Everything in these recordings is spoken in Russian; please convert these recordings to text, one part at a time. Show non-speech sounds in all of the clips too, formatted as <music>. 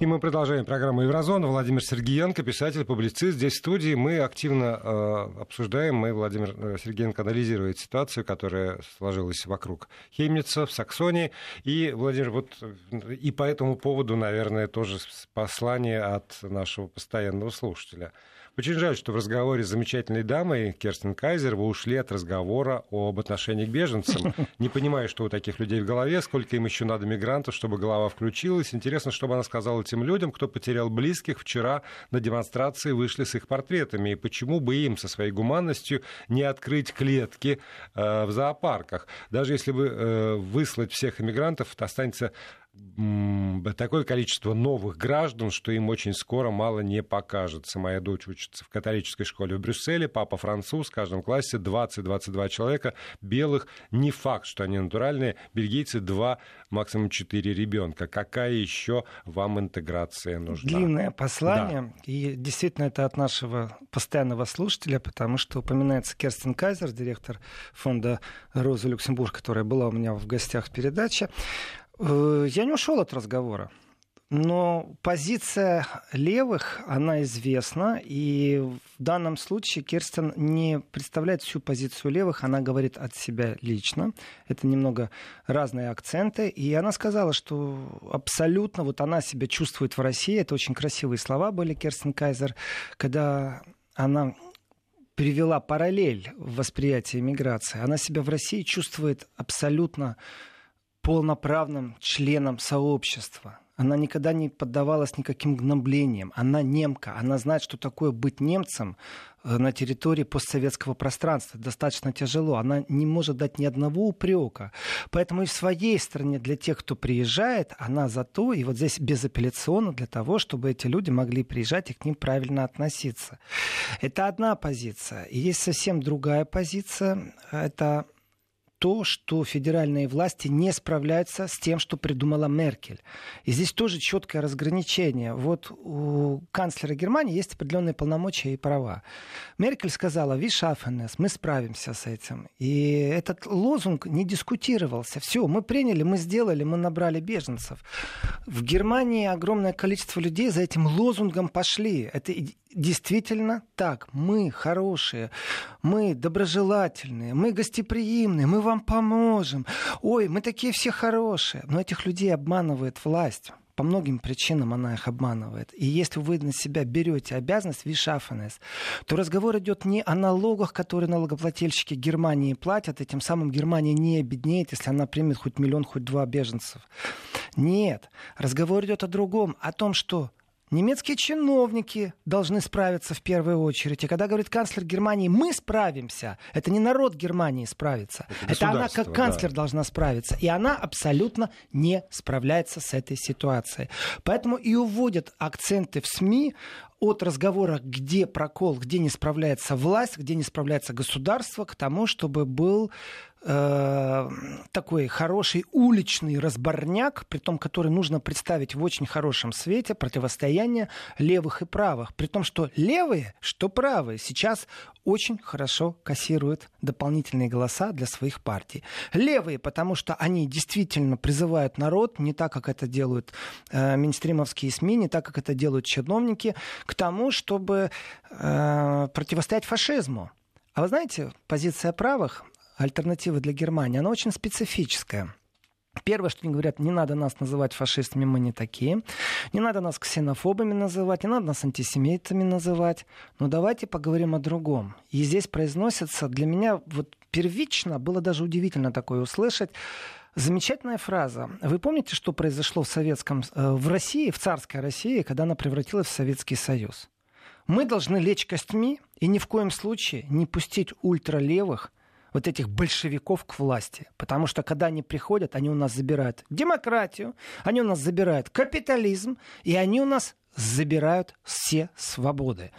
И мы продолжаем программу «Еврозона». Владимир Сергеенко, писатель, публицист. Здесь в студии мы активно э, обсуждаем, мы, Владимир э, Сергеенко, анализирует ситуацию, которая сложилась вокруг Хемница в Саксонии. И, Владимир, вот и по этому поводу, наверное, тоже послание от нашего постоянного слушателя – очень жаль, что в разговоре с замечательной дамой Керстин Кайзер вы ушли от разговора об отношении к беженцам. <laughs> Не понимаю, что у таких людей в голове, сколько им еще надо мигрантов, чтобы голова включилась. Интересно, что бы она сказала тем людям, кто потерял близких вчера на демонстрации вышли с их портретами. И почему бы им со своей гуманностью не открыть клетки э, в зоопарках? Даже если бы э, выслать всех иммигрантов, то останется такое количество новых граждан, что им очень скоро мало не покажется. Моя дочь учится в католической школе в Брюсселе, папа француз, в каждом классе 20-22 человека, белых, не факт, что они натуральные, бельгийцы 2, максимум 4 ребенка. Какая еще вам интеграция нужна? Длинное послание, да. и действительно это от нашего постоянного слушателя, потому что упоминается Керстин Кайзер, директор фонда Роза Люксембург, которая была у меня в гостях в передаче. Э, я не ушел от разговора. Но позиция левых, она известна, и в данном случае Керстен не представляет всю позицию левых, она говорит от себя лично. Это немного разные акценты, и она сказала, что абсолютно вот она себя чувствует в России, это очень красивые слова были Керстен Кайзер, когда она привела параллель в восприятии миграции. Она себя в России чувствует абсолютно полноправным членом сообщества. Она никогда не поддавалась никаким гноблениям. Она немка. Она знает, что такое быть немцем э, на территории постсоветского пространства. Достаточно тяжело. Она не может дать ни одного упрека. Поэтому и в своей стране для тех, кто приезжает, она за то, и вот здесь безапелляционно для того, чтобы эти люди могли приезжать и к ним правильно относиться. Это одна позиция. И есть совсем другая позиция. Это то, что федеральные власти не справляются с тем, что придумала Меркель. И здесь тоже четкое разграничение. Вот у канцлера Германии есть определенные полномочия и права. Меркель сказала, ви шафенес, мы справимся с этим. И этот лозунг не дискутировался. Все, мы приняли, мы сделали, мы набрали беженцев. В Германии огромное количество людей за этим лозунгом пошли. Это действительно так. Мы хорошие, мы доброжелательные, мы гостеприимные, мы вам поможем. Ой, мы такие все хорошие. Но этих людей обманывает власть. По многим причинам она их обманывает. И если вы на себя берете обязанность вишафанес, то разговор идет не о налогах, которые налогоплательщики Германии платят, и тем самым Германия не обеднеет, если она примет хоть миллион, хоть два беженцев. Нет, разговор идет о другом, о том, что Немецкие чиновники должны справиться в первую очередь. И когда говорит канцлер Германии, мы справимся, это не народ Германии справится. Это, это она как канцлер да. должна справиться. И она абсолютно не справляется с этой ситуацией. Поэтому и уводят акценты в СМИ от разговора, где прокол, где не справляется власть, где не справляется государство, к тому, чтобы был э, такой хороший уличный разборняк, при том, который нужно представить в очень хорошем свете, противостояние левых и правых. При том, что левые, что правые, сейчас очень хорошо кассируют дополнительные голоса для своих партий. Левые, потому что они действительно призывают народ, не так, как это делают э, минстримовские СМИ, не так, как это делают чиновники, к тому, чтобы э, противостоять фашизму. А вы знаете, позиция правых, альтернатива для Германии, она очень специфическая. Первое, что они говорят, не надо нас называть фашистами, мы не такие. Не надо нас ксенофобами называть, не надо нас антисемитами называть. Но давайте поговорим о другом. И здесь произносится, для меня вот первично, было даже удивительно такое услышать, Замечательная фраза. Вы помните, что произошло в советском, э, в России, в царской России, когда она превратилась в Советский Союз? Мы должны лечь костьми и ни в коем случае не пустить ультралевых вот этих большевиков к власти. Потому что когда они приходят, они у нас забирают демократию, они у нас забирают капитализм, и они у нас забирают все свободы.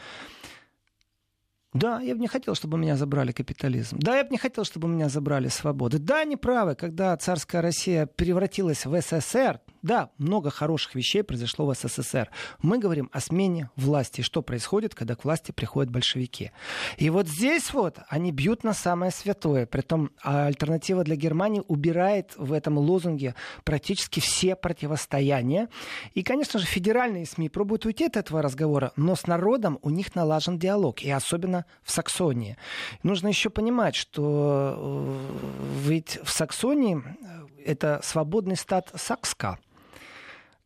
Да, я бы не хотел, чтобы меня забрали капитализм. Да, я бы не хотел, чтобы меня забрали свободы. Да, они правы, когда царская Россия превратилась в СССР, да, много хороших вещей произошло в СССР. Мы говорим о смене власти. Что происходит, когда к власти приходят большевики. И вот здесь вот они бьют на самое святое. Притом альтернатива для Германии убирает в этом лозунге практически все противостояния. И, конечно же, федеральные СМИ пробуют уйти от этого разговора, но с народом у них налажен диалог. И особенно в Саксонии. Нужно еще понимать, что э, ведь в Саксонии э, это свободный стат Сакска.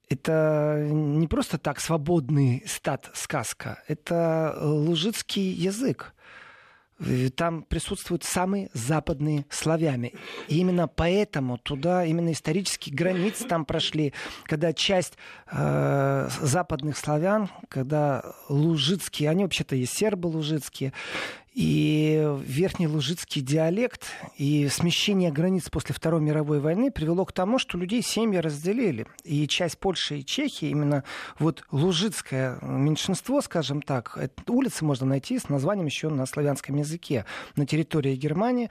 Это не просто так свободный стат сказка, это лужицкий язык. Там присутствуют самые западные славяне. И именно поэтому туда, именно исторические границы там прошли, когда часть э, западных славян, когда лужицкие, они вообще-то и сербы лужицкие, и верхний лужицкий диалект и смещение границ после Второй мировой войны привело к тому, что людей семьи разделили. И часть Польши и Чехии, именно вот лужицкое меньшинство, скажем так, улицы можно найти с названием еще на славянском языке на территории Германии,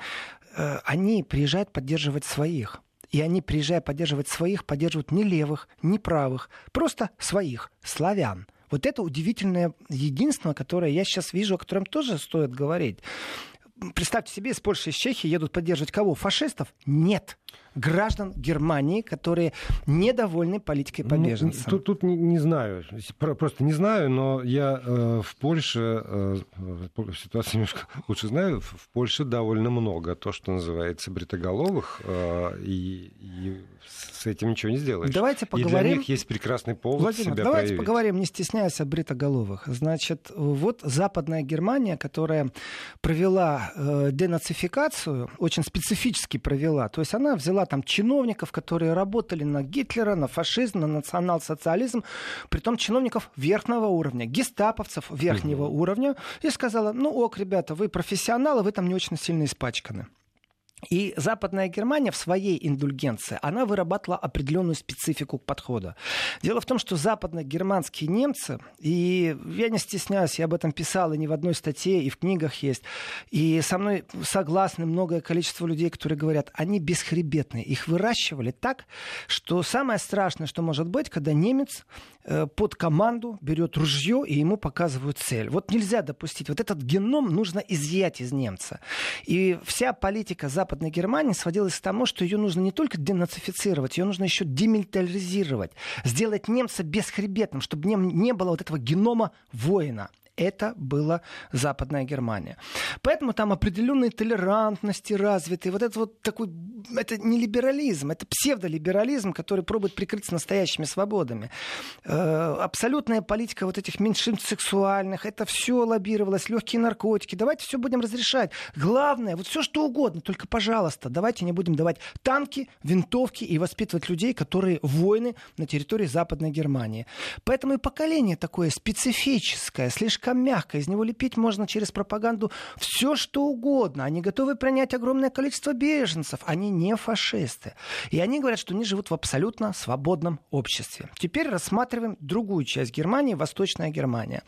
э, они приезжают поддерживать своих. И они, приезжая поддерживать своих, поддерживают не левых, не правых, просто своих, славян. Вот это удивительное единство, которое я сейчас вижу, о котором тоже стоит говорить. Представьте себе, из Польши и Чехии едут поддерживать кого? Фашистов? Нет граждан Германии, которые недовольны политикой побеженцев? Ну, тут, тут не, не знаю, просто не знаю, но я э, в Польше э, ситуацию немножко <laughs> лучше знаю. В Польше довольно много то, что называется бритоголовых, э, и, и с этим ничего не сделаешь. Давайте поговорим. И для них есть прекрасный повод Владимир, себя давайте проявить. поговорим, не стесняясь о бритоголовых. Значит, вот Западная Германия, которая провела э, денацификацию, очень специфически провела, то есть она взяла там чиновников, которые работали на Гитлера, на фашизм, на национал-социализм, притом чиновников верхнего уровня, гестаповцев верхнего угу. уровня, и сказала, ну ок, ребята, вы профессионалы, вы там не очень сильно испачканы. И Западная Германия в своей индульгенции, она вырабатывала определенную специфику подхода. Дело в том, что западно-германские немцы, и я не стесняюсь, я об этом писал и не в одной статье, и в книгах есть, и со мной согласны многое количество людей, которые говорят, они бесхребетные. Их выращивали так, что самое страшное, что может быть, когда немец под команду берет ружье и ему показывают цель. Вот нельзя допустить. Вот этот геном нужно изъять из немца. И вся политика Западной Германии сводилась к тому, что ее нужно не только денацифицировать, ее нужно еще демилитаризировать, сделать немца бесхребетным, чтобы не было вот этого генома воина это была Западная Германия. Поэтому там определенные толерантности развиты. Вот это вот такой, это не либерализм, это псевдолиберализм, который пробует прикрыться настоящими свободами. Э, абсолютная политика вот этих меньшинств сексуальных, это все лоббировалось, легкие наркотики. Давайте все будем разрешать. Главное, вот все что угодно, только, пожалуйста, давайте не будем давать танки, винтовки и воспитывать людей, которые воины на территории Западной Германии. Поэтому и поколение такое специфическое, слишком слишком мягко. Из него лепить можно через пропаганду все, что угодно. Они готовы принять огромное количество беженцев. Они не фашисты. И они говорят, что они живут в абсолютно свободном обществе. Теперь рассматриваем другую часть Германии, Восточная Германия.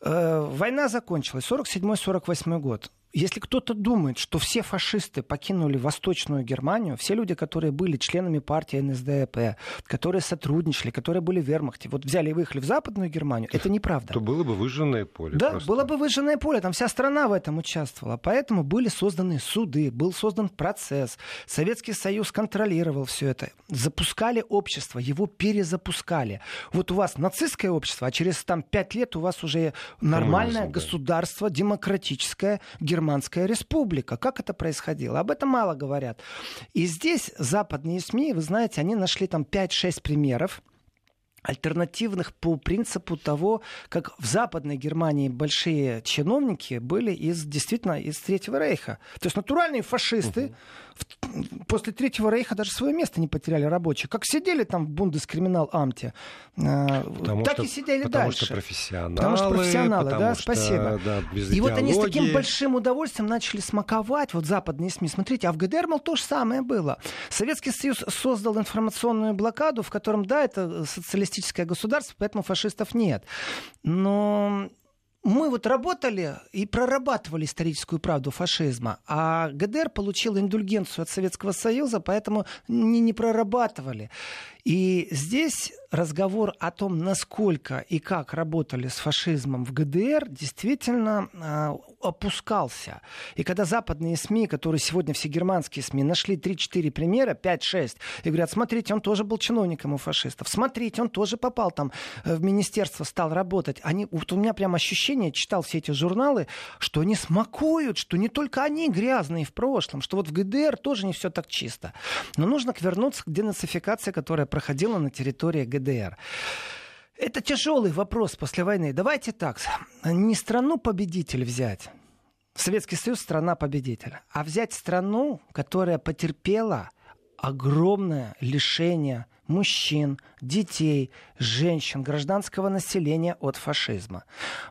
Э, война закончилась, 47-48 год. Если кто-то думает, что все фашисты покинули Восточную Германию, все люди, которые были членами партии НСДАП, которые сотрудничали, которые были в вермахте, вот взяли и выехали в Западную Германию, это неправда. То было бы выжженное поле. Да, просто. было бы выжженное поле, там вся страна в этом участвовала. Поэтому были созданы суды, был создан процесс. Советский Союз контролировал все это. Запускали общество, его перезапускали. Вот у вас нацистское общество, а через там пять лет у вас уже нормальное Коммунизм, государство, демократическое, германское Германская республика. Как это происходило? Об этом мало говорят. И здесь западные СМИ, вы знаете, они нашли там 5-6 примеров альтернативных по принципу того, как в Западной Германии большие чиновники были из действительно из Третьего Рейха. То есть натуральные фашисты угу. После Третьего Рейха даже свое место не потеряли рабочие. Как сидели там в Бундескриминал-Амте, э, потому так что, и сидели потому дальше. Что профессионалы, потому что профессионалы, потому да, что, спасибо. Да, без и вот они с таким большим удовольствием начали смаковать вот западные СМИ. Смотрите, а в ГДР, мол, то же самое было. Советский Союз создал информационную блокаду, в котором, да, это социалистическое государство, поэтому фашистов нет. Но мы вот работали и прорабатывали историческую правду фашизма, а ГДР получил индульгенцию от Советского Союза, поэтому не, не прорабатывали. И здесь разговор о том, насколько и как работали с фашизмом в ГДР, действительно э, опускался. И когда западные СМИ, которые сегодня все германские СМИ, нашли 3-4 примера, 5-6, и говорят, смотрите, он тоже был чиновником у фашистов, смотрите, он тоже попал там э, в министерство, стал работать. Они, вот у меня прям ощущение, читал все эти журналы, что они смакуют, что не только они грязные в прошлом, что вот в ГДР тоже не все так чисто. Но нужно вернуться к денацификации, которая проходила на территории ГДР. Это тяжелый вопрос после войны. Давайте так, не страну-победитель взять, Советский Союз страна-победитель, а взять страну, которая потерпела огромное лишение мужчин, детей, женщин, гражданского населения от фашизма.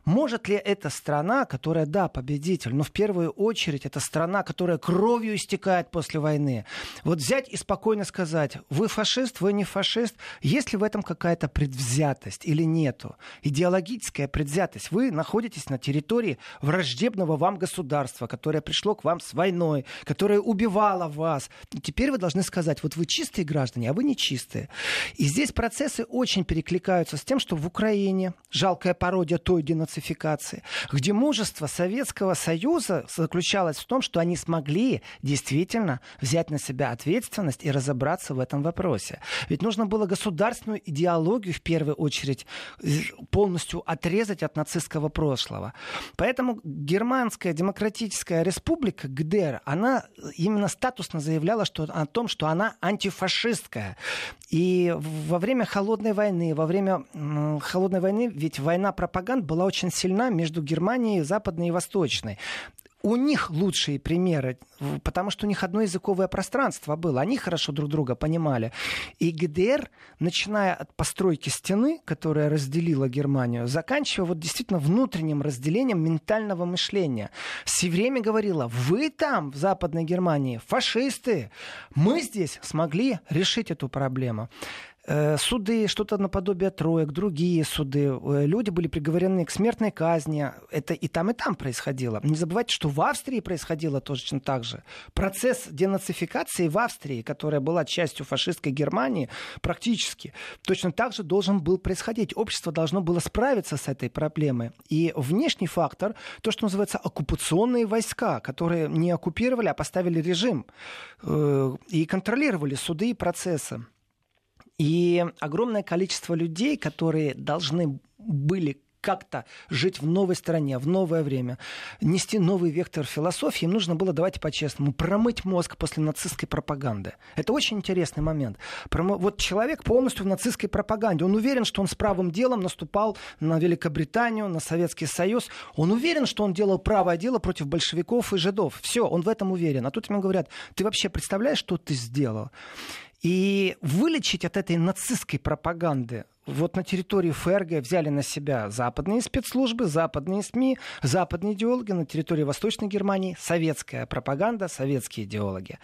Может ли эта страна, которая, да, победитель, но в первую очередь это страна, которая кровью истекает после войны, вот взять и спокойно сказать, вы фашист, вы не фашист, есть ли в этом какая-то предвзятость или нету? Идеологическая предвзятость. Вы находитесь на территории враждебного вам государства, которое пришло к вам с войной, которое убивало вас. И теперь вы должны сказать, вот вы чистые граждане, а вы не чистые. И здесь процессы очень перекликаются с тем, что в Украине жалкая пародия той денацификации, где мужество Советского Союза заключалось в том, что они смогли действительно взять на себя ответственность и разобраться в этом вопросе. Ведь нужно было государственную идеологию в первую очередь полностью отрезать от нацистского прошлого. Поэтому Германская демократическая республика ГДР, она именно статусно заявляла что, о том, что она антифашистская. И во время холодной войны, во время холодной войны, ведь война пропаганд была очень сильна между Германией западной и восточной у них лучшие примеры, потому что у них одно языковое пространство было. Они хорошо друг друга понимали. И ГДР, начиная от постройки стены, которая разделила Германию, заканчивая вот действительно внутренним разделением ментального мышления, все время говорила, вы там, в Западной Германии, фашисты, мы здесь смогли решить эту проблему. Э, суды, что-то наподобие троек, другие суды. Э, люди были приговорены к смертной казни. Это и там, и там происходило. Не забывайте, что в Австрии происходило точно так же. Процесс денацификации в Австрии, которая была частью фашистской Германии, практически точно так же должен был происходить. Общество должно было справиться с этой проблемой. И внешний фактор, то, что называется оккупационные войска, которые не оккупировали, а поставили режим э, и контролировали суды и процессы. И огромное количество людей, которые должны были как-то жить в новой стране, в новое время, нести новый вектор философии, им нужно было, давайте по-честному, промыть мозг после нацистской пропаганды. Это очень интересный момент. Вот человек полностью в нацистской пропаганде. Он уверен, что он с правым делом наступал на Великобританию, на Советский Союз. Он уверен, что он делал правое дело против большевиков и жидов. Все, он в этом уверен. А тут ему говорят, ты вообще представляешь, что ты сделал? И вылечить от этой нацистской пропаганды вот на территории ФРГ взяли на себя западные спецслужбы, западные СМИ, западные идеологи, на территории Восточной Германии советская пропаганда, советские идеологи.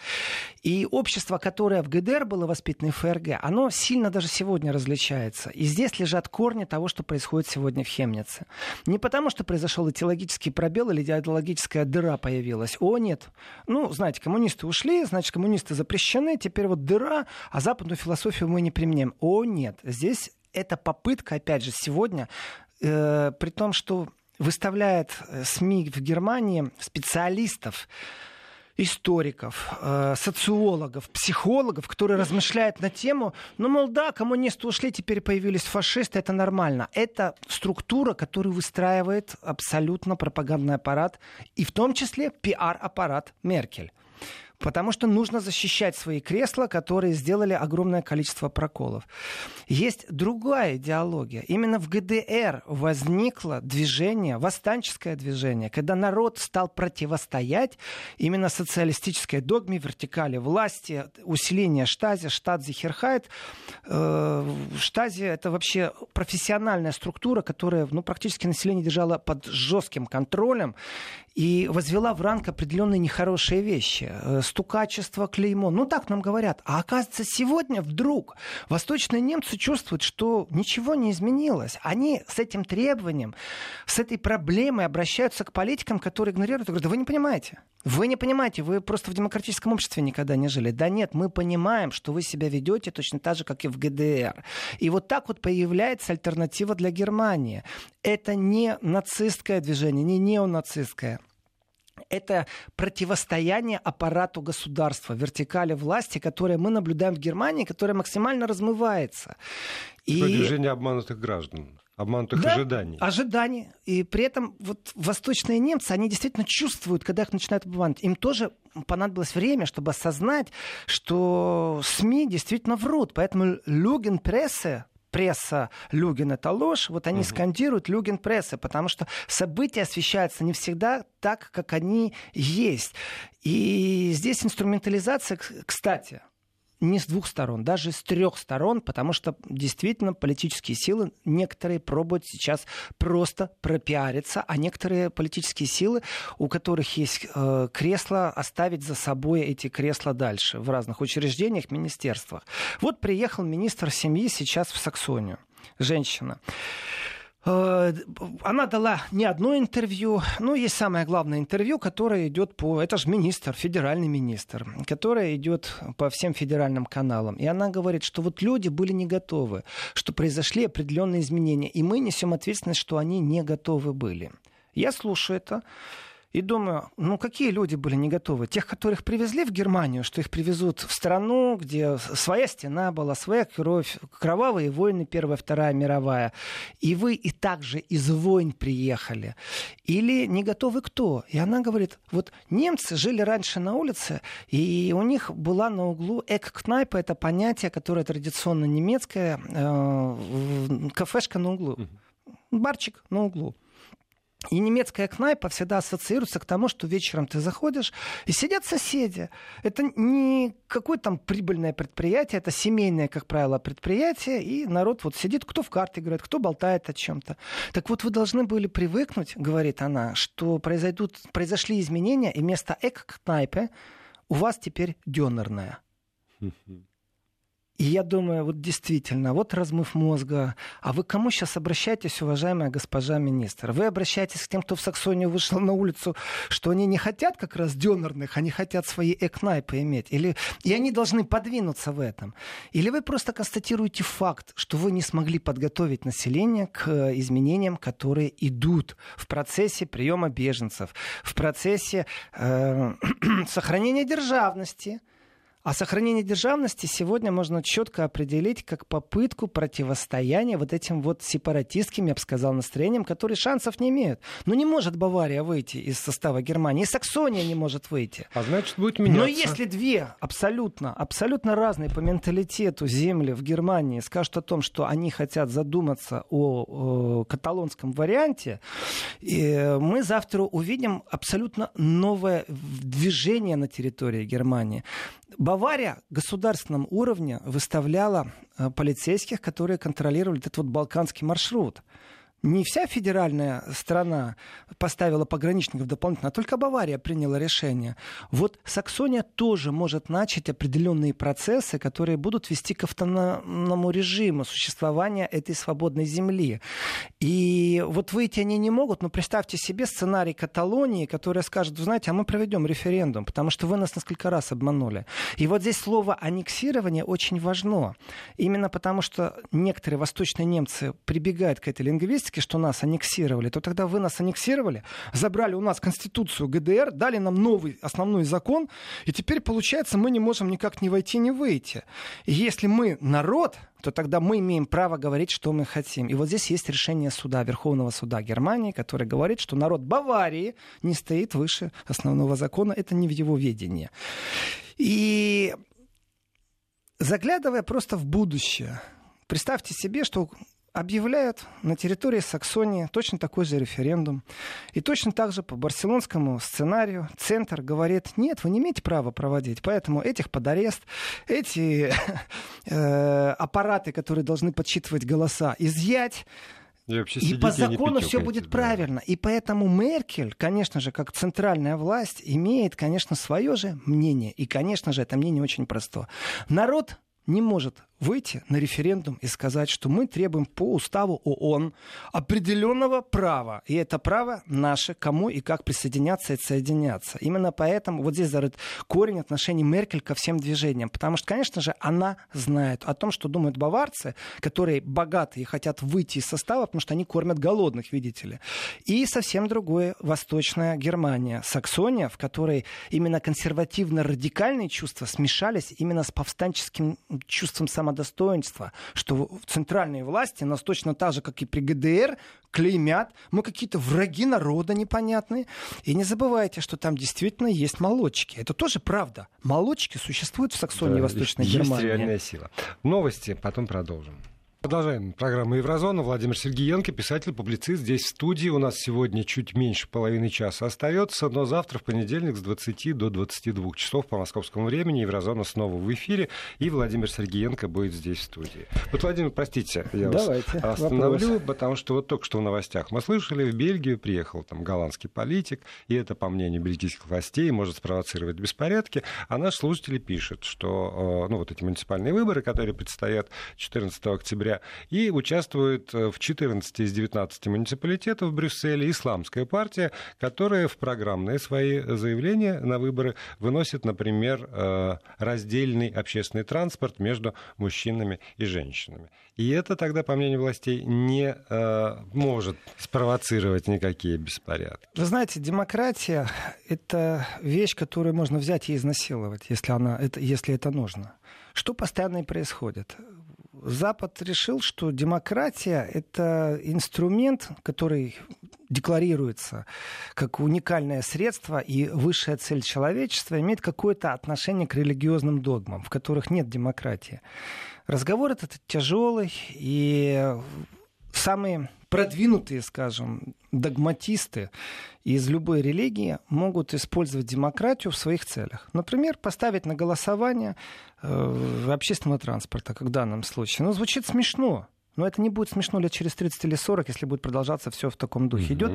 И общество, которое в ГДР было воспитано в ФРГ, оно сильно даже сегодня различается. И здесь лежат корни того, что происходит сегодня в Хемнице. Не потому, что произошел идеологический пробел или идеологическая дыра появилась. О, нет. Ну, знаете, коммунисты ушли, значит, коммунисты запрещены, теперь вот дыра, а западную философию мы не применяем. О, нет. Здесь это попытка, опять же, сегодня, э, при том, что выставляет э, СМИ в Германии специалистов, историков, э, социологов, психологов, которые размышляют на тему, ну, мол, да, коммунисты ушли, теперь появились фашисты, это нормально. Это структура, которую выстраивает абсолютно пропагандный аппарат, и в том числе пиар-аппарат Меркель. Потому что нужно защищать свои кресла, которые сделали огромное количество проколов. Есть другая идеология. Именно в ГДР возникло движение, восстанческое движение, когда народ стал противостоять именно социалистической догме, вертикали власти, усиление штази, штат Зихерхайт. Э, штази — это вообще профессиональная структура, которая ну, практически население держала под жестким контролем. И возвела в ранг определенные нехорошие вещи. Э, стукачество, клеймо. Ну, так нам говорят. А оказывается, сегодня вдруг восточные немцы чувствуют, что ничего не изменилось. Они с этим требованием, с этой проблемой обращаются к политикам, которые игнорируют. И говорят, да вы не понимаете. Вы не понимаете, вы просто в демократическом обществе никогда не жили. Да нет, мы понимаем, что вы себя ведете точно так же, как и в ГДР. И вот так вот появляется альтернатива для Германии. Это не нацистское движение, не неонацистское это противостояние аппарату государства, вертикали власти, которое мы наблюдаем в Германии, которое максимально размывается. И... Движение обманутых граждан обманутых да, ожиданий. Ожиданий. И при этом вот восточные немцы, они действительно чувствуют, когда их начинают обманывать. Им тоже понадобилось время, чтобы осознать, что СМИ действительно врут. Поэтому Люген пресса пресса Люген это ложь, вот они угу. скандируют Люген пресса, потому что события освещаются не всегда так, как они есть. И здесь инструментализация, кстати, не с двух сторон, даже с трех сторон, потому что действительно политические силы некоторые пробуют сейчас просто пропиариться, а некоторые политические силы, у которых есть э, кресла, оставить за собой эти кресла дальше в разных учреждениях, министерствах. Вот приехал министр семьи сейчас в Саксонию, женщина. Э, она дала не одно интервью, но есть самое главное интервью, которое идет по... Это же министр, федеральный министр, которое идет по всем федеральным каналам. И она говорит, что вот люди были не готовы, что произошли определенные изменения, и мы несем ответственность, что они не готовы были. Я слушаю это. И думаю, ну какие люди были не готовы? Тех, которых привезли в Германию, что их привезут в страну, где своя стена была, своя кровь, кровавые войны, Первая, Вторая мировая. И вы и также из войн приехали. Или не готовы кто? И она говорит, вот немцы жили раньше на улице, и у них была на углу эк-кнайпа, это понятие, которое традиционно немецкое, э, кафешка на углу. Барчик на углу. И немецкая кнайпа всегда ассоциируется к тому, что вечером ты заходишь, и сидят соседи. Это не какое-то там прибыльное предприятие, это семейное, как правило, предприятие, и народ вот сидит, кто в карты играет, кто болтает о чем-то. Так вот, вы должны были привыкнуть, говорит она, что произойдут, произошли изменения, и вместо эк-кнайпы у вас теперь дёнерная. И я думаю, вот действительно, вот размыв мозга. А вы кому сейчас обращаетесь, уважаемая госпожа министр? Вы обращаетесь к тем, кто в Саксонию вышел на улицу, что они не хотят как раз дёнерных, они хотят свои экнайпы иметь. Или, и они должны подвинуться в этом. Или вы просто констатируете факт, что вы не смогли подготовить население к изменениям, которые идут в процессе приема беженцев, в процессе э, <clears throat> сохранения державности, а сохранение державности сегодня можно четко определить как попытку противостояния вот этим вот сепаратистским, я бы сказал, настроениям, которые шансов не имеют. Но не может Бавария выйти из состава Германии, и Саксония не может выйти. А значит, будет меняться. Но если две абсолютно, абсолютно разные по менталитету земли в Германии скажут о том, что они хотят задуматься о, о каталонском варианте, и мы завтра увидим абсолютно новое движение на территории Германии. Бавария государственном уровне выставляла э, полицейских, которые контролировали этот вот балканский маршрут не вся федеральная страна поставила пограничников дополнительно, а только Бавария приняла решение. Вот Саксония тоже может начать определенные процессы, которые будут вести к автономному режиму существования этой свободной земли. И вот выйти они не могут, но представьте себе сценарий Каталонии, который скажет, знаете, а мы проведем референдум, потому что вы нас несколько раз обманули. И вот здесь слово аннексирование очень важно. Именно потому, что некоторые восточные немцы прибегают к этой лингвистике, риски, что нас аннексировали, то тогда вы нас аннексировали, забрали у нас Конституцию ГДР, дали нам новый основной закон, и теперь, получается, мы не можем никак не войти, не выйти. И если мы народ, то тогда мы имеем право говорить, что мы хотим. И вот здесь есть решение суда, Верховного суда Германии, который говорит, что народ Баварии не стоит выше основного закона. Это не в его ведении. И заглядывая просто в будущее, представьте себе, что объявляют на территории Саксонии точно такой же референдум. И точно так же по барселонскому сценарию Центр говорит, нет, вы не имеете права проводить, поэтому этих под арест, эти <laughs> э, аппараты, которые должны подсчитывать голоса, изъять, И, вообще и по закону все будет да. правильно. И поэтому Меркель, конечно же, как центральная власть, имеет, конечно, свое же мнение. И, конечно же, это мнение очень простое. Народ не может выйти на референдум и сказать, что мы требуем по уставу ООН определенного права. И это право наше, кому и как присоединяться и соединяться. Именно поэтому вот здесь зарыт корень отношений Меркель ко всем движениям. Потому что, конечно же, она знает о том, что думают баварцы, которые богатые и хотят выйти из состава, потому что они кормят голодных, видите ли. И совсем другое Восточная Германия, Саксония, в которой именно консервативно-радикальные чувства смешались именно с повстанческим чувством самостоятельности самодостоинства, что центральные власти нас точно так же, как и при ГДР, клеймят, мы какие-то враги народа непонятные. И не забывайте, что там действительно есть молочки. Это тоже правда. Молочки существуют в Саксонии да, и Восточной есть Германии. Есть реальная сила. Новости, потом продолжим. Продолжаем программу «Еврозона». Владимир Сергеенко, писатель, публицист. Здесь в студии. У нас сегодня чуть меньше половины часа остается, но завтра, в понедельник, с 20 до 22 часов по московскому времени «Еврозона» снова в эфире, и Владимир Сергеенко будет здесь в студии. Вот, Владимир, простите, я Давайте, вас остановлю, вопрос. потому что вот только что в новостях мы слышали, в Бельгию приехал там голландский политик, и это, по мнению бельгийских властей, может спровоцировать беспорядки, а наш слушатель пишет, что э, ну, вот эти муниципальные выборы, которые предстоят 14 октября, и участвует э, в 14 из 19 муниципалитетов в Брюсселе исламская партия, которая в программные свои заявления на выборы выносит, например, э, раздельный общественный транспорт между мужчинами и женщинами. И это тогда, по мнению властей, не э, может спровоцировать никакие беспорядки. Вы знаете, демократия — это вещь, которую можно взять и изнасиловать, если, она, это, если это нужно. Что постоянно и происходит? Запад решил, что демократия — это инструмент, который декларируется как уникальное средство и высшая цель человечества, имеет какое-то отношение к религиозным догмам, в которых нет демократии. Разговор этот тяжелый, и самые продвинутые, скажем, догматисты из любой религии могут использовать демократию в своих целях. Например, поставить на голосование э, общественного транспорта, как в данном случае. Ну, звучит смешно. Но это не будет смешно лет через 30 или 40, если будет продолжаться все в таком духе. Угу. Идет.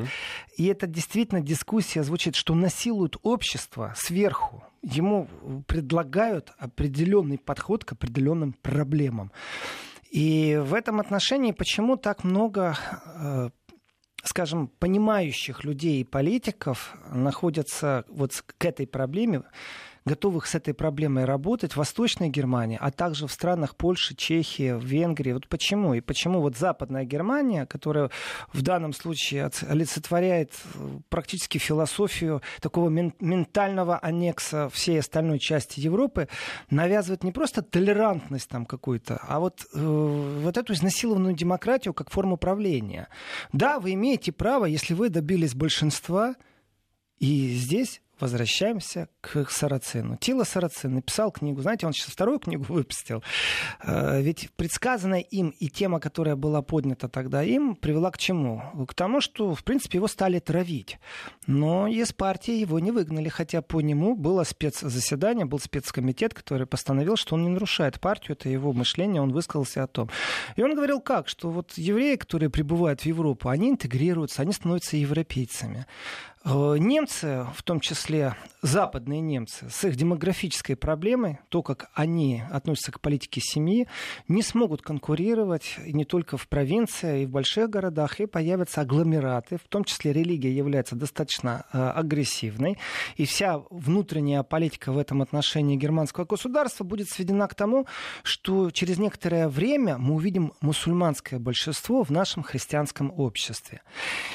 И это действительно дискуссия звучит, что насилуют общество сверху. Ему предлагают определенный подход к определенным проблемам. И в этом отношении почему так много э, скажем, понимающих людей и политиков находятся вот к этой проблеме готовых с этой проблемой работать в Восточной Германии, а также в странах Польши, Чехии, Венгрии. Вот почему? И почему вот Западная Германия, которая в данном случае олицетворяет э, практически философию такого ментального аннекса всей остальной части Европы, навязывает не просто толерантность там какую-то, а вот, э, вот эту изнасилованную демократию как форму правления. Да, вы имеете право, если вы добились большинства, и здесь возвращаемся к Сарацину. Тила Сарацин написал книгу, знаете, он сейчас вторую книгу <laughs> выпустил. Э, ведь предсказанная им и тема, которая была поднята тогда им, привела к чему? К тому, что, в принципе, его стали травить. Но из партии его не выгнали, хотя по нему было спецзаседание, был спецкомитет, который постановил, что он не нарушает партию, это его мышление, он высказался о том. И он говорил как? Что вот евреи, которые прибывают в Европу, они интегрируются, они становятся европейцами. Э, немцы, в том числе западные немцы, с их демографической проблемой, то, как они относятся к политике семьи, не смогут конкурировать не только в провинции, и в больших городах, и появятся агломераты, в том числе религия является достаточно э, агрессивной, и вся внутренняя политика в этом отношении германского государства будет сведена к тому, что через некоторое время мы увидим мусульманское большинство в нашем христианском обществе.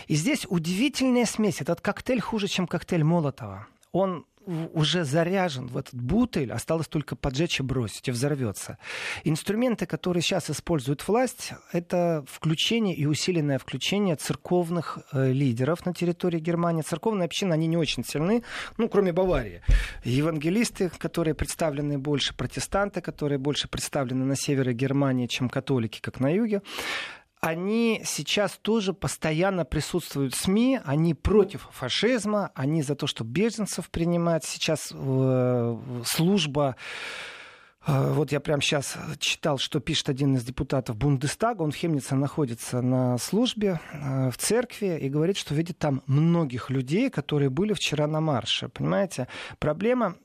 И здесь удивительная смесь. Этот коктейль хуже, чем коктейль Молотова. Он уже заряжен в этот бутыль, осталось только поджечь и бросить, и взорвется. Инструменты, которые сейчас использует власть, это включение и усиленное включение церковных э, лидеров на территории Германии. Церковные общины, они не очень сильны, ну, кроме Баварии. Евангелисты, которые представлены больше, протестанты, которые больше представлены на севере Германии, чем католики, как на юге они сейчас тоже постоянно присутствуют в СМИ, они против фашизма, они за то, что беженцев принимать. Сейчас э, служба А, вот я прямо сейчас читал, что пишет один из депутатов Бундестага. Он в Хемнице находится на службе э, в церкви и говорит, что видит там многих людей, которые были вчера на марше. Понимаете, проблема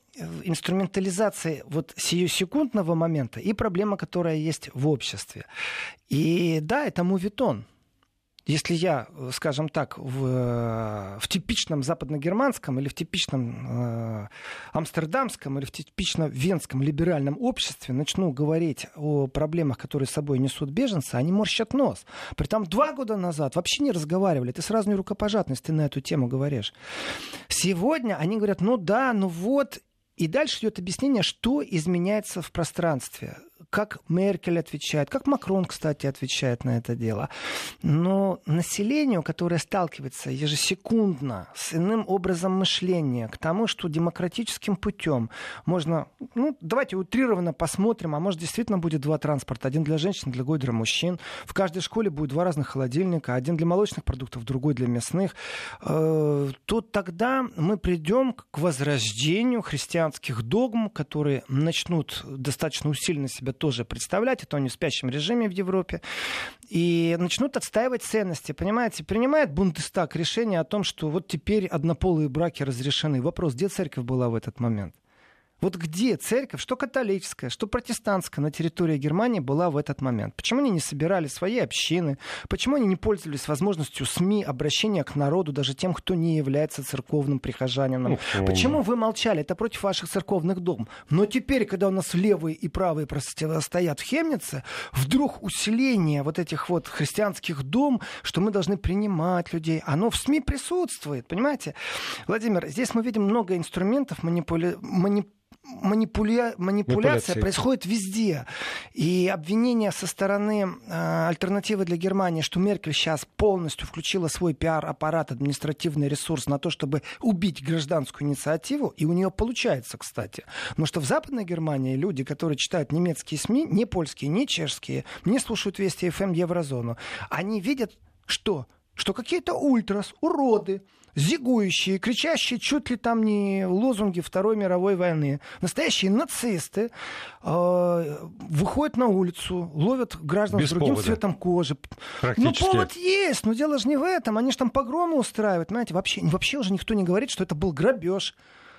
инструментализации вот сиюсекундного момента и проблема, которая есть в обществе. И да, это мувитон. Если я, скажем так, в, в типичном западногерманском или в типичном э, амстердамском или в типичном венском либеральном обществе начну говорить о проблемах, которые с собой несут беженцы, они морщат нос. Притом два года назад вообще не разговаривали. Ты сразу не рукопожатность ты на эту тему говоришь. Сегодня они говорят, ну да, ну вот, и дальше идет объяснение, что изменяется в пространстве как Меркель отвечает, как Макрон, кстати, отвечает на это дело. Но населению, которое сталкивается ежесекундно с иным образом мышления, к тому, что демократическим путем можно, ну, давайте утрированно посмотрим, а может действительно будет два транспорта, один для женщин, другой для мужчин. В каждой школе будет два разных холодильника, один для молочных продуктов, другой для мясных. Э, то тогда мы придем к возрождению христианских догм, которые начнут достаточно усиленно себя тоже представлять, это они в спящем режиме в Европе, и начнут отстаивать ценности, понимаете? Принимает Бундестаг решение о том, что вот теперь однополые браки разрешены. Вопрос, где церковь была в этот момент? Вот где церковь, что католическая, что протестантская на территории Германии была в этот момент? Почему они не собирали свои общины? Почему они не пользовались возможностью СМИ обращения к народу, даже тем, кто не является церковным прихожанином? Ну, Почему вы молчали? Это против ваших церковных дом. Но теперь, когда у нас левые и правые стоят в Хемнице, вдруг усиление вот этих вот христианских дом, что мы должны принимать людей, оно в СМИ присутствует, понимаете? Владимир, здесь мы видим много инструментов манипуля... манипуляции манипуля... манипуляция происходит везде. И обвинение со стороны э, альтернативы для Германии, что Меркель сейчас полностью включила свой пиар-аппарат, административный ресурс на то, чтобы убить гражданскую инициативу, и у нее получается, кстати. Потому что в Западной Германии люди, которые читают немецкие СМИ, не польские, не чешские, не слушают Вести ФМ эм Еврозону, они видят, что что какие-то ультрас, уроды, зигующие, кричащие чуть ли там не лозунги Второй мировой войны. Настоящие нацисты э, выходят на улицу, ловят граждан Без с другим повода. цветом кожи. Ну, повод есть, но дело же не в этом. Они же там погромы устраивают. Понимаете, вообще, вообще уже никто не говорит, что это был грабеж,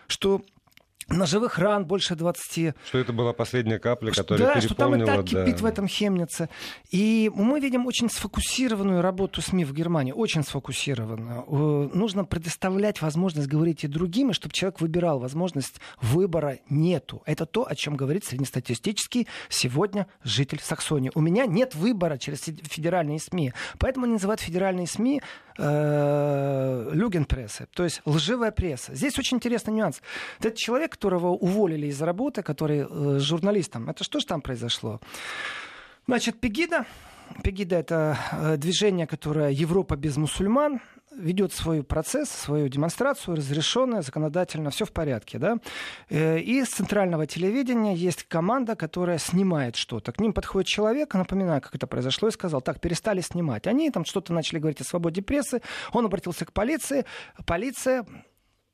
что ножевых ран больше 20. Что это была последняя капля, которая да, что там и так кипит да. в этом Хемнице. И мы видим очень сфокусированную работу СМИ в Германии, очень сфокусированную. Э, нужно предоставлять возможность говорить и другим, и чтобы человек выбирал. Возможность выбора нету. Это то, о чем говорит среднестатистический сегодня житель Саксонии. У меня нет выбора через федеральные СМИ. Поэтому они называют федеральные СМИ э, люгенпрессы, то есть лживая пресса. Здесь очень интересный нюанс. Этот человек, которого уволили из работы, который э, журналистом, это что же там произошло? Значит, Пегида, Пегида это э, движение, которое Европа без мусульман, ведет свой процесс, свою демонстрацию, разрешенная законодательно, все в порядке. Да? Э, и с центрального телевидения есть команда, которая снимает что-то. К ним подходит человек, напоминаю, как это произошло, и сказал, так, перестали снимать. Они там что-то начали говорить о свободе прессы, он обратился к полиции, полиция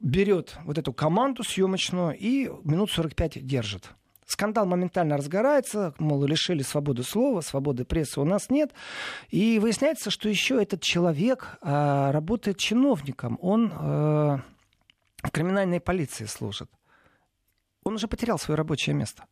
берет вот эту команду съемочную и минут 45 держит. Скандал моментально разгорается, мол, лишили свободы слова, свободы прессы у нас нет. И выясняется, что еще этот человек а, работает чиновником. Он а, в криминальной полиции служит. Он уже потерял свое рабочее место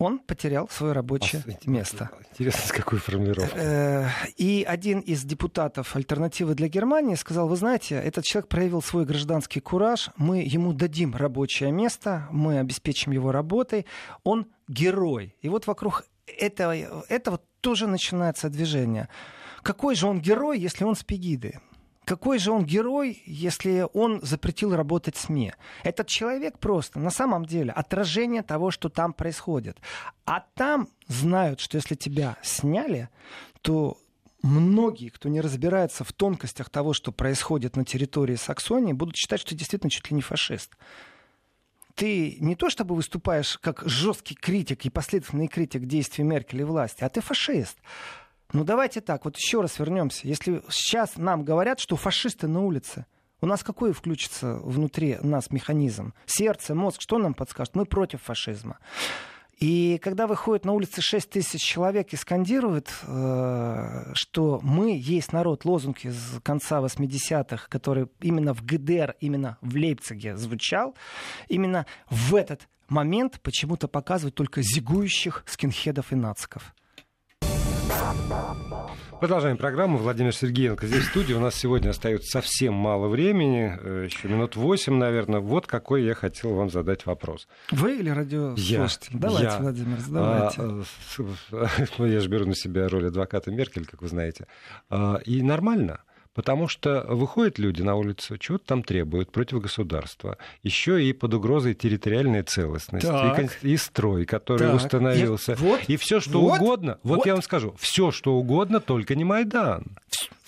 он потерял свое рабочее а, место. Интересно, с какой формулировкой. Э, и один из депутатов альтернативы для Германии сказал, вы знаете, этот человек проявил свой гражданский кураж, мы ему дадим рабочее место, мы обеспечим его работой, он герой. И вот вокруг этого, этого тоже начинается движение. Какой же он герой, если он с Пегиды? Какой же он герой, если он запретил работать СМИ? Этот человек просто, на самом деле, отражение того, что там происходит. А там знают, что если тебя сняли, то многие, кто не разбирается в тонкостях того, что происходит на территории Саксонии, будут считать, что ты действительно чуть ли не фашист ты не то чтобы выступаешь как жесткий критик и последовательный критик действий Меркель и власти, а ты фашист. Ну давайте так, вот еще раз вернемся. Если сейчас нам говорят, что фашисты на улице, У нас какой включится внутри нас механизм? Сердце, мозг, что нам подскажет? Мы против фашизма. И когда выходит на улицы 6 тысяч человек и скандируют, э, что мы есть народ, лозунг из конца 80-х, который именно в ГДР, именно в Лейпциге звучал, именно в этот момент почему-то показывают только зигующих скинхедов и нациков. Продолжаем программу. Владимир Сергеенко здесь в студии. У нас сегодня остается совсем мало времени, э, еще минут восемь, наверное. Вот какой я хотел вам задать вопрос. Вы или радиослушатель? Я. Давайте, я. Владимир, задавайте. А, <laughs> я же беру на себя роль адвоката Меркель, как вы знаете. А, и нормально. Потому что выходят люди на улицу, чего-то там требуют против государства. Еще и под угрозой территориальной целостности. И, и строй, который так. установился. И, вот, и все, что вот, угодно. Вот, вот я вам скажу, все, что угодно, только не Майдан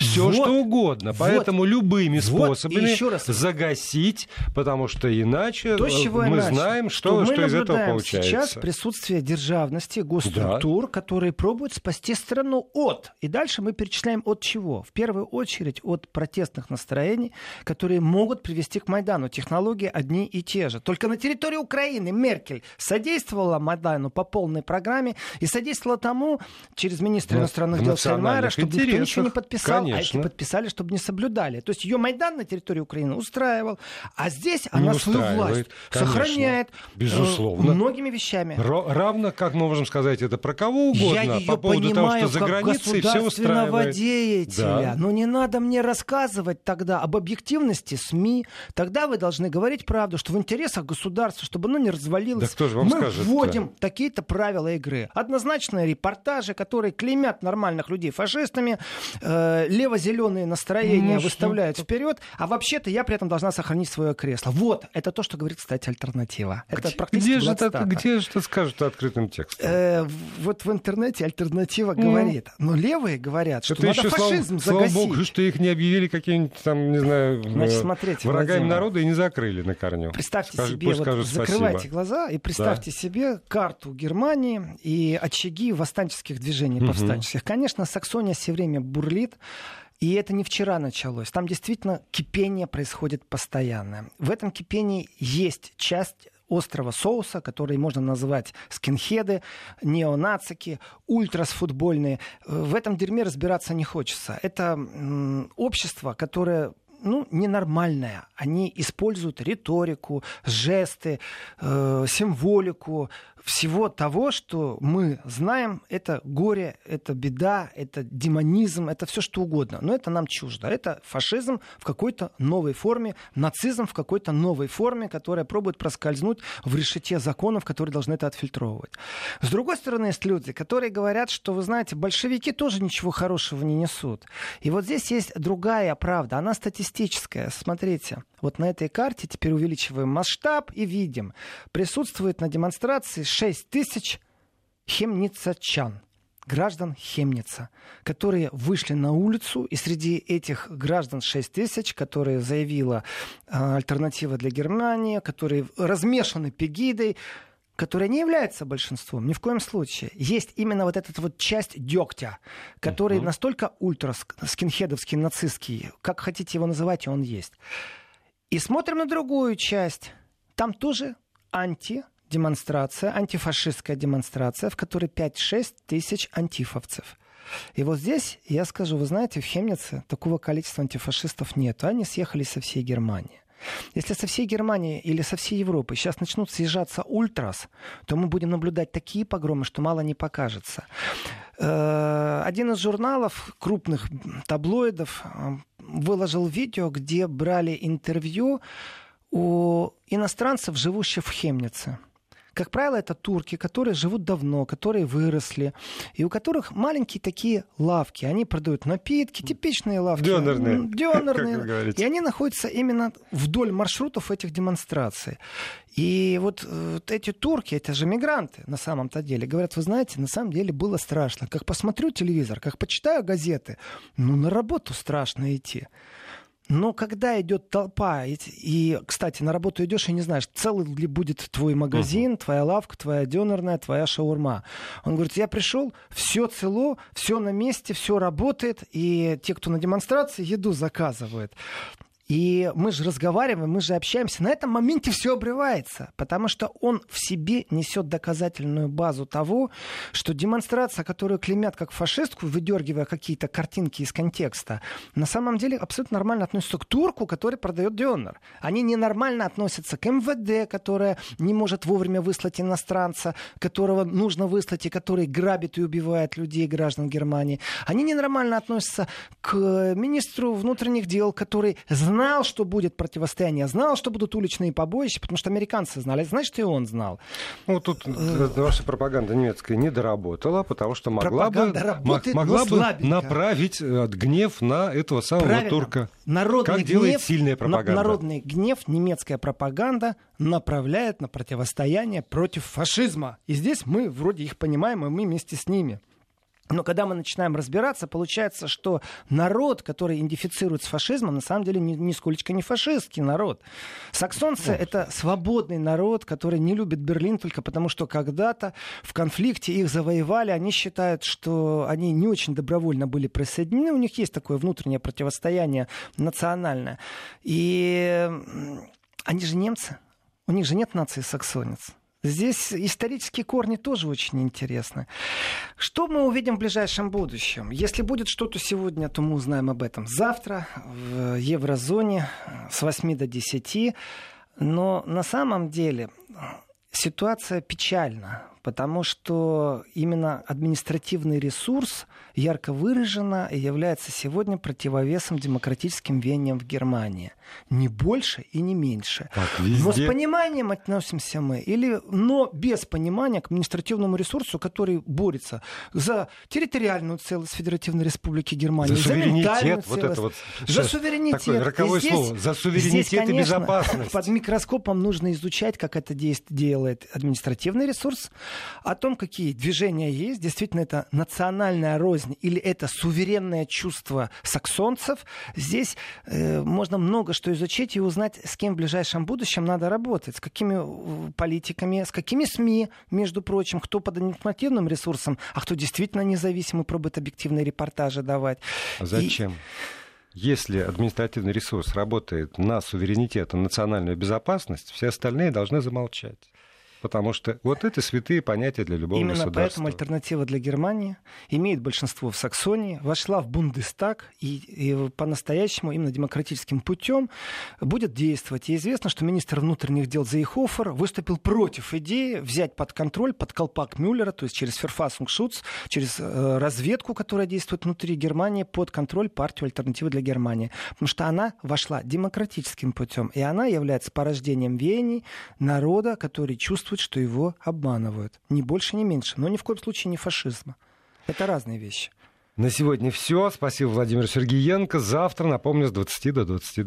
все вот, что угодно. Поэтому вот, любыми способами вот, раз, загасить, потому что иначе то, э, мы иначе, знаем, что, что, что из этого получается. Сейчас присутствие державности, госструктур, да. которые пробуют спасти страну от. И дальше мы перечисляем от чего? В первую очередь от протестных настроений, которые могут привести к Майдану. Технологии одни и те же. Только на территории Украины Меркель содействовала Майдану по полной программе и содействовала тому через министра иностранных дел Сальмайра, чтобы никто ничего не подписал. Конечно. А эти подписали, чтобы не соблюдали. То есть ее Майдан на территории Украины устраивал, а здесь не она свою власть конечно. сохраняет э, Безусловно. многими вещами. Равно, как мы можем сказать, это про кого угодно. Я по поводу того, что за границей все устраивает. деятеля. Да. Но не надо мне рассказывать тогда об объективности СМИ. Тогда вы должны говорить правду, что в интересах государства, чтобы оно не развалилось, да кто же вам мы скажет вводим такие-то правила игры. Однозначные репортажи, которые клеймят нормальных людей фашистами, э, лево-зеленые настроения ну, выставляют ну, вперед, а вообще-то я при этом должна сохранить свое кресло. Вот, это то, что говорит, кстати, альтернатива. Это где, практически где же, это, где же это скажут открытым текстом? Э, вот в интернете альтернатива mm. говорит. Но левые говорят, что это надо фашизм слава, загасить. Слава богу, что их не объявили какими-нибудь там, не знаю, Значит, смотрите, врагами Владимир, народа и не закрыли на корню. Представьте Скажи, себе, вот, закрывайте глаза и представьте да. себе карту Германии и очаги восстанческих движений, повстанческих. Угу. Конечно, Саксония все время бурлит. И это не вчера началось. Там действительно кипение происходит постоянно. В этом кипении есть часть острого соуса, который можно назвать скинхеды, неонацики, ультрас футбольные. В этом дерьме разбираться не хочется. Это общество, которое ну, ненормальное. Они используют риторику, жесты, э, символику, всего того, что мы знаем, это горе, это беда, это демонизм, это все что угодно. Но это нам чуждо. Это фашизм в какой-то новой форме, нацизм в какой-то новой форме, которая пробует проскользнуть в решете законов, которые должны это отфильтровывать. С другой стороны, есть люди, которые говорят, что, вы знаете, большевики тоже ничего хорошего не несут. И вот здесь есть другая правда, она статистическая. Смотрите, вот на этой карте теперь увеличиваем масштаб и видим, присутствует на демонстрации 6 тысяч хемницачан, граждан Хемница, которые вышли на улицу, и среди этих граждан 6 тысяч, которые заявила э, альтернатива для Германии, которые размешаны пегидой, которая не является большинством, ни в коем случае. Есть именно вот эта вот часть дегтя, который uh-huh. настолько ультра скинхедовский, нацистский, как хотите его называть, он есть. И смотрим на другую часть. Там тоже анти демонстрация, антифашистская демонстрация, в которой 5-6 тысяч антифовцев. И вот здесь я скажу, вы знаете, в Хемнице такого количества антифашистов нет. Они съехали со всей Германии. Если со всей Германии или со всей Европы сейчас начнут съезжаться ультрас, то мы будем наблюдать такие погромы, что мало не покажется. Э, один из журналов, крупных таблоидов, э, выложил видео, где брали интервью у иностранцев, живущих в Хемнице. Как правило, это турки, которые живут давно, которые выросли, и у которых маленькие такие лавки. Они продают напитки, типичные лавки. Дёнерные. Дёнерные. <laughs> И они находятся именно вдоль маршрутов этих демонстраций. И вот, э, вот эти турки, это же мигранты на самом-то деле, говорят, вы знаете, на самом деле было страшно. Как посмотрю телевизор, как почитаю газеты, ну на работу страшно идти. Но когда идет толпа, и, и, кстати, на работу идешь и не знаешь, целый ли будет твой магазин, uh-huh. твоя лавка, твоя дёнерная, твоя шаурма. Он говорит, я пришел, все цело, все на месте, все работает, и те, кто на демонстрации, еду заказывают. И мы же разговариваем, мы же общаемся. На этом моменте все обрывается, потому что он в себе несет доказательную базу того, что демонстрация, которую клеймят как фашистку, выдергивая какие-то картинки из контекста, на самом деле абсолютно нормально относится к турку, который продает Дионер. Они ненормально относятся к МВД, которая не может вовремя выслать иностранца, которого нужно выслать и который грабит и убивает людей, граждан Германии. Они ненормально относятся к министру внутренних дел, который знал, что будет противостояние, знал, что будут уличные побоища, потому что американцы знали, значит, и он знал. Ну, тут э, ваша пропаганда немецкая не доработала, потому что могла бы, могла бы направить э, гнев на этого самого Правильно. турка. Народный как гнев, делает сильная пропаганда. Народный гнев, немецкая пропаганда направляет на противостояние против фашизма. И здесь мы вроде их понимаем, и мы вместе с ними. Но когда мы начинаем разбираться, получается, что народ, который идентифицирует с фашизмом, на самом деле ни, нисколько не фашистский народ. Саксонцы — это свободный народ, который не любит Берлин только потому, что когда-то в конфликте их завоевали. Они считают, что они не очень добровольно были присоединены. У них есть такое внутреннее противостояние национальное. И они же немцы. У них же нет нации саксонец. Здесь исторические корни тоже очень интересны. Что мы увидим в ближайшем будущем? Если будет что-то сегодня, то мы узнаем об этом завтра в еврозоне с 8 до 10. Но на самом деле ситуация печальна, потому что именно административный ресурс ярко выраженно является сегодня противовесом демократическим веяниям в Германии. Не больше и не меньше. Но с пониманием относимся мы, или, но без понимания к административному ресурсу, который борется за территориальную целость Федеративной Республики Германия, за, за суверенитет, вот это вот за суверенитет. Такое роковое здесь, слово, за суверенитет здесь, конечно, и безопасность. Под микроскопом нужно изучать, как это делает административный ресурс, о том, какие движения есть, действительно это национальная рознь или это суверенное чувство саксонцев, здесь э, можно много что изучить и узнать, с кем в ближайшем будущем надо работать, с какими э, политиками, с какими СМИ, между прочим, кто под административным ресурсом, а кто действительно независимый, пробует объективные репортажи давать. А зачем? И... Если административный ресурс работает на суверенитет и национальную безопасность, все остальные должны замолчать. Потому что вот это святые понятия для любого Именно государства. поэтому альтернатива для Германии имеет большинство в Саксонии, вошла в Бундестаг и, и по-настоящему именно демократическим путем будет действовать. И известно, что министр внутренних дел Зейхофер выступил против идеи взять под контроль, под колпак Мюллера, то есть через Ферфасунгшутс, через э, разведку, которая действует внутри Германии, под контроль партию альтернативы для Германии. Потому что она вошла демократическим путем, и она является порождением веяний народа, который чувствует чувствует, что его обманывают. Ни больше, ни меньше. Но ни в коем случае не фашизма. Это разные вещи. На сегодня все. Спасибо, Владимир Сергеенко. Завтра, напомню, с 20 до 22.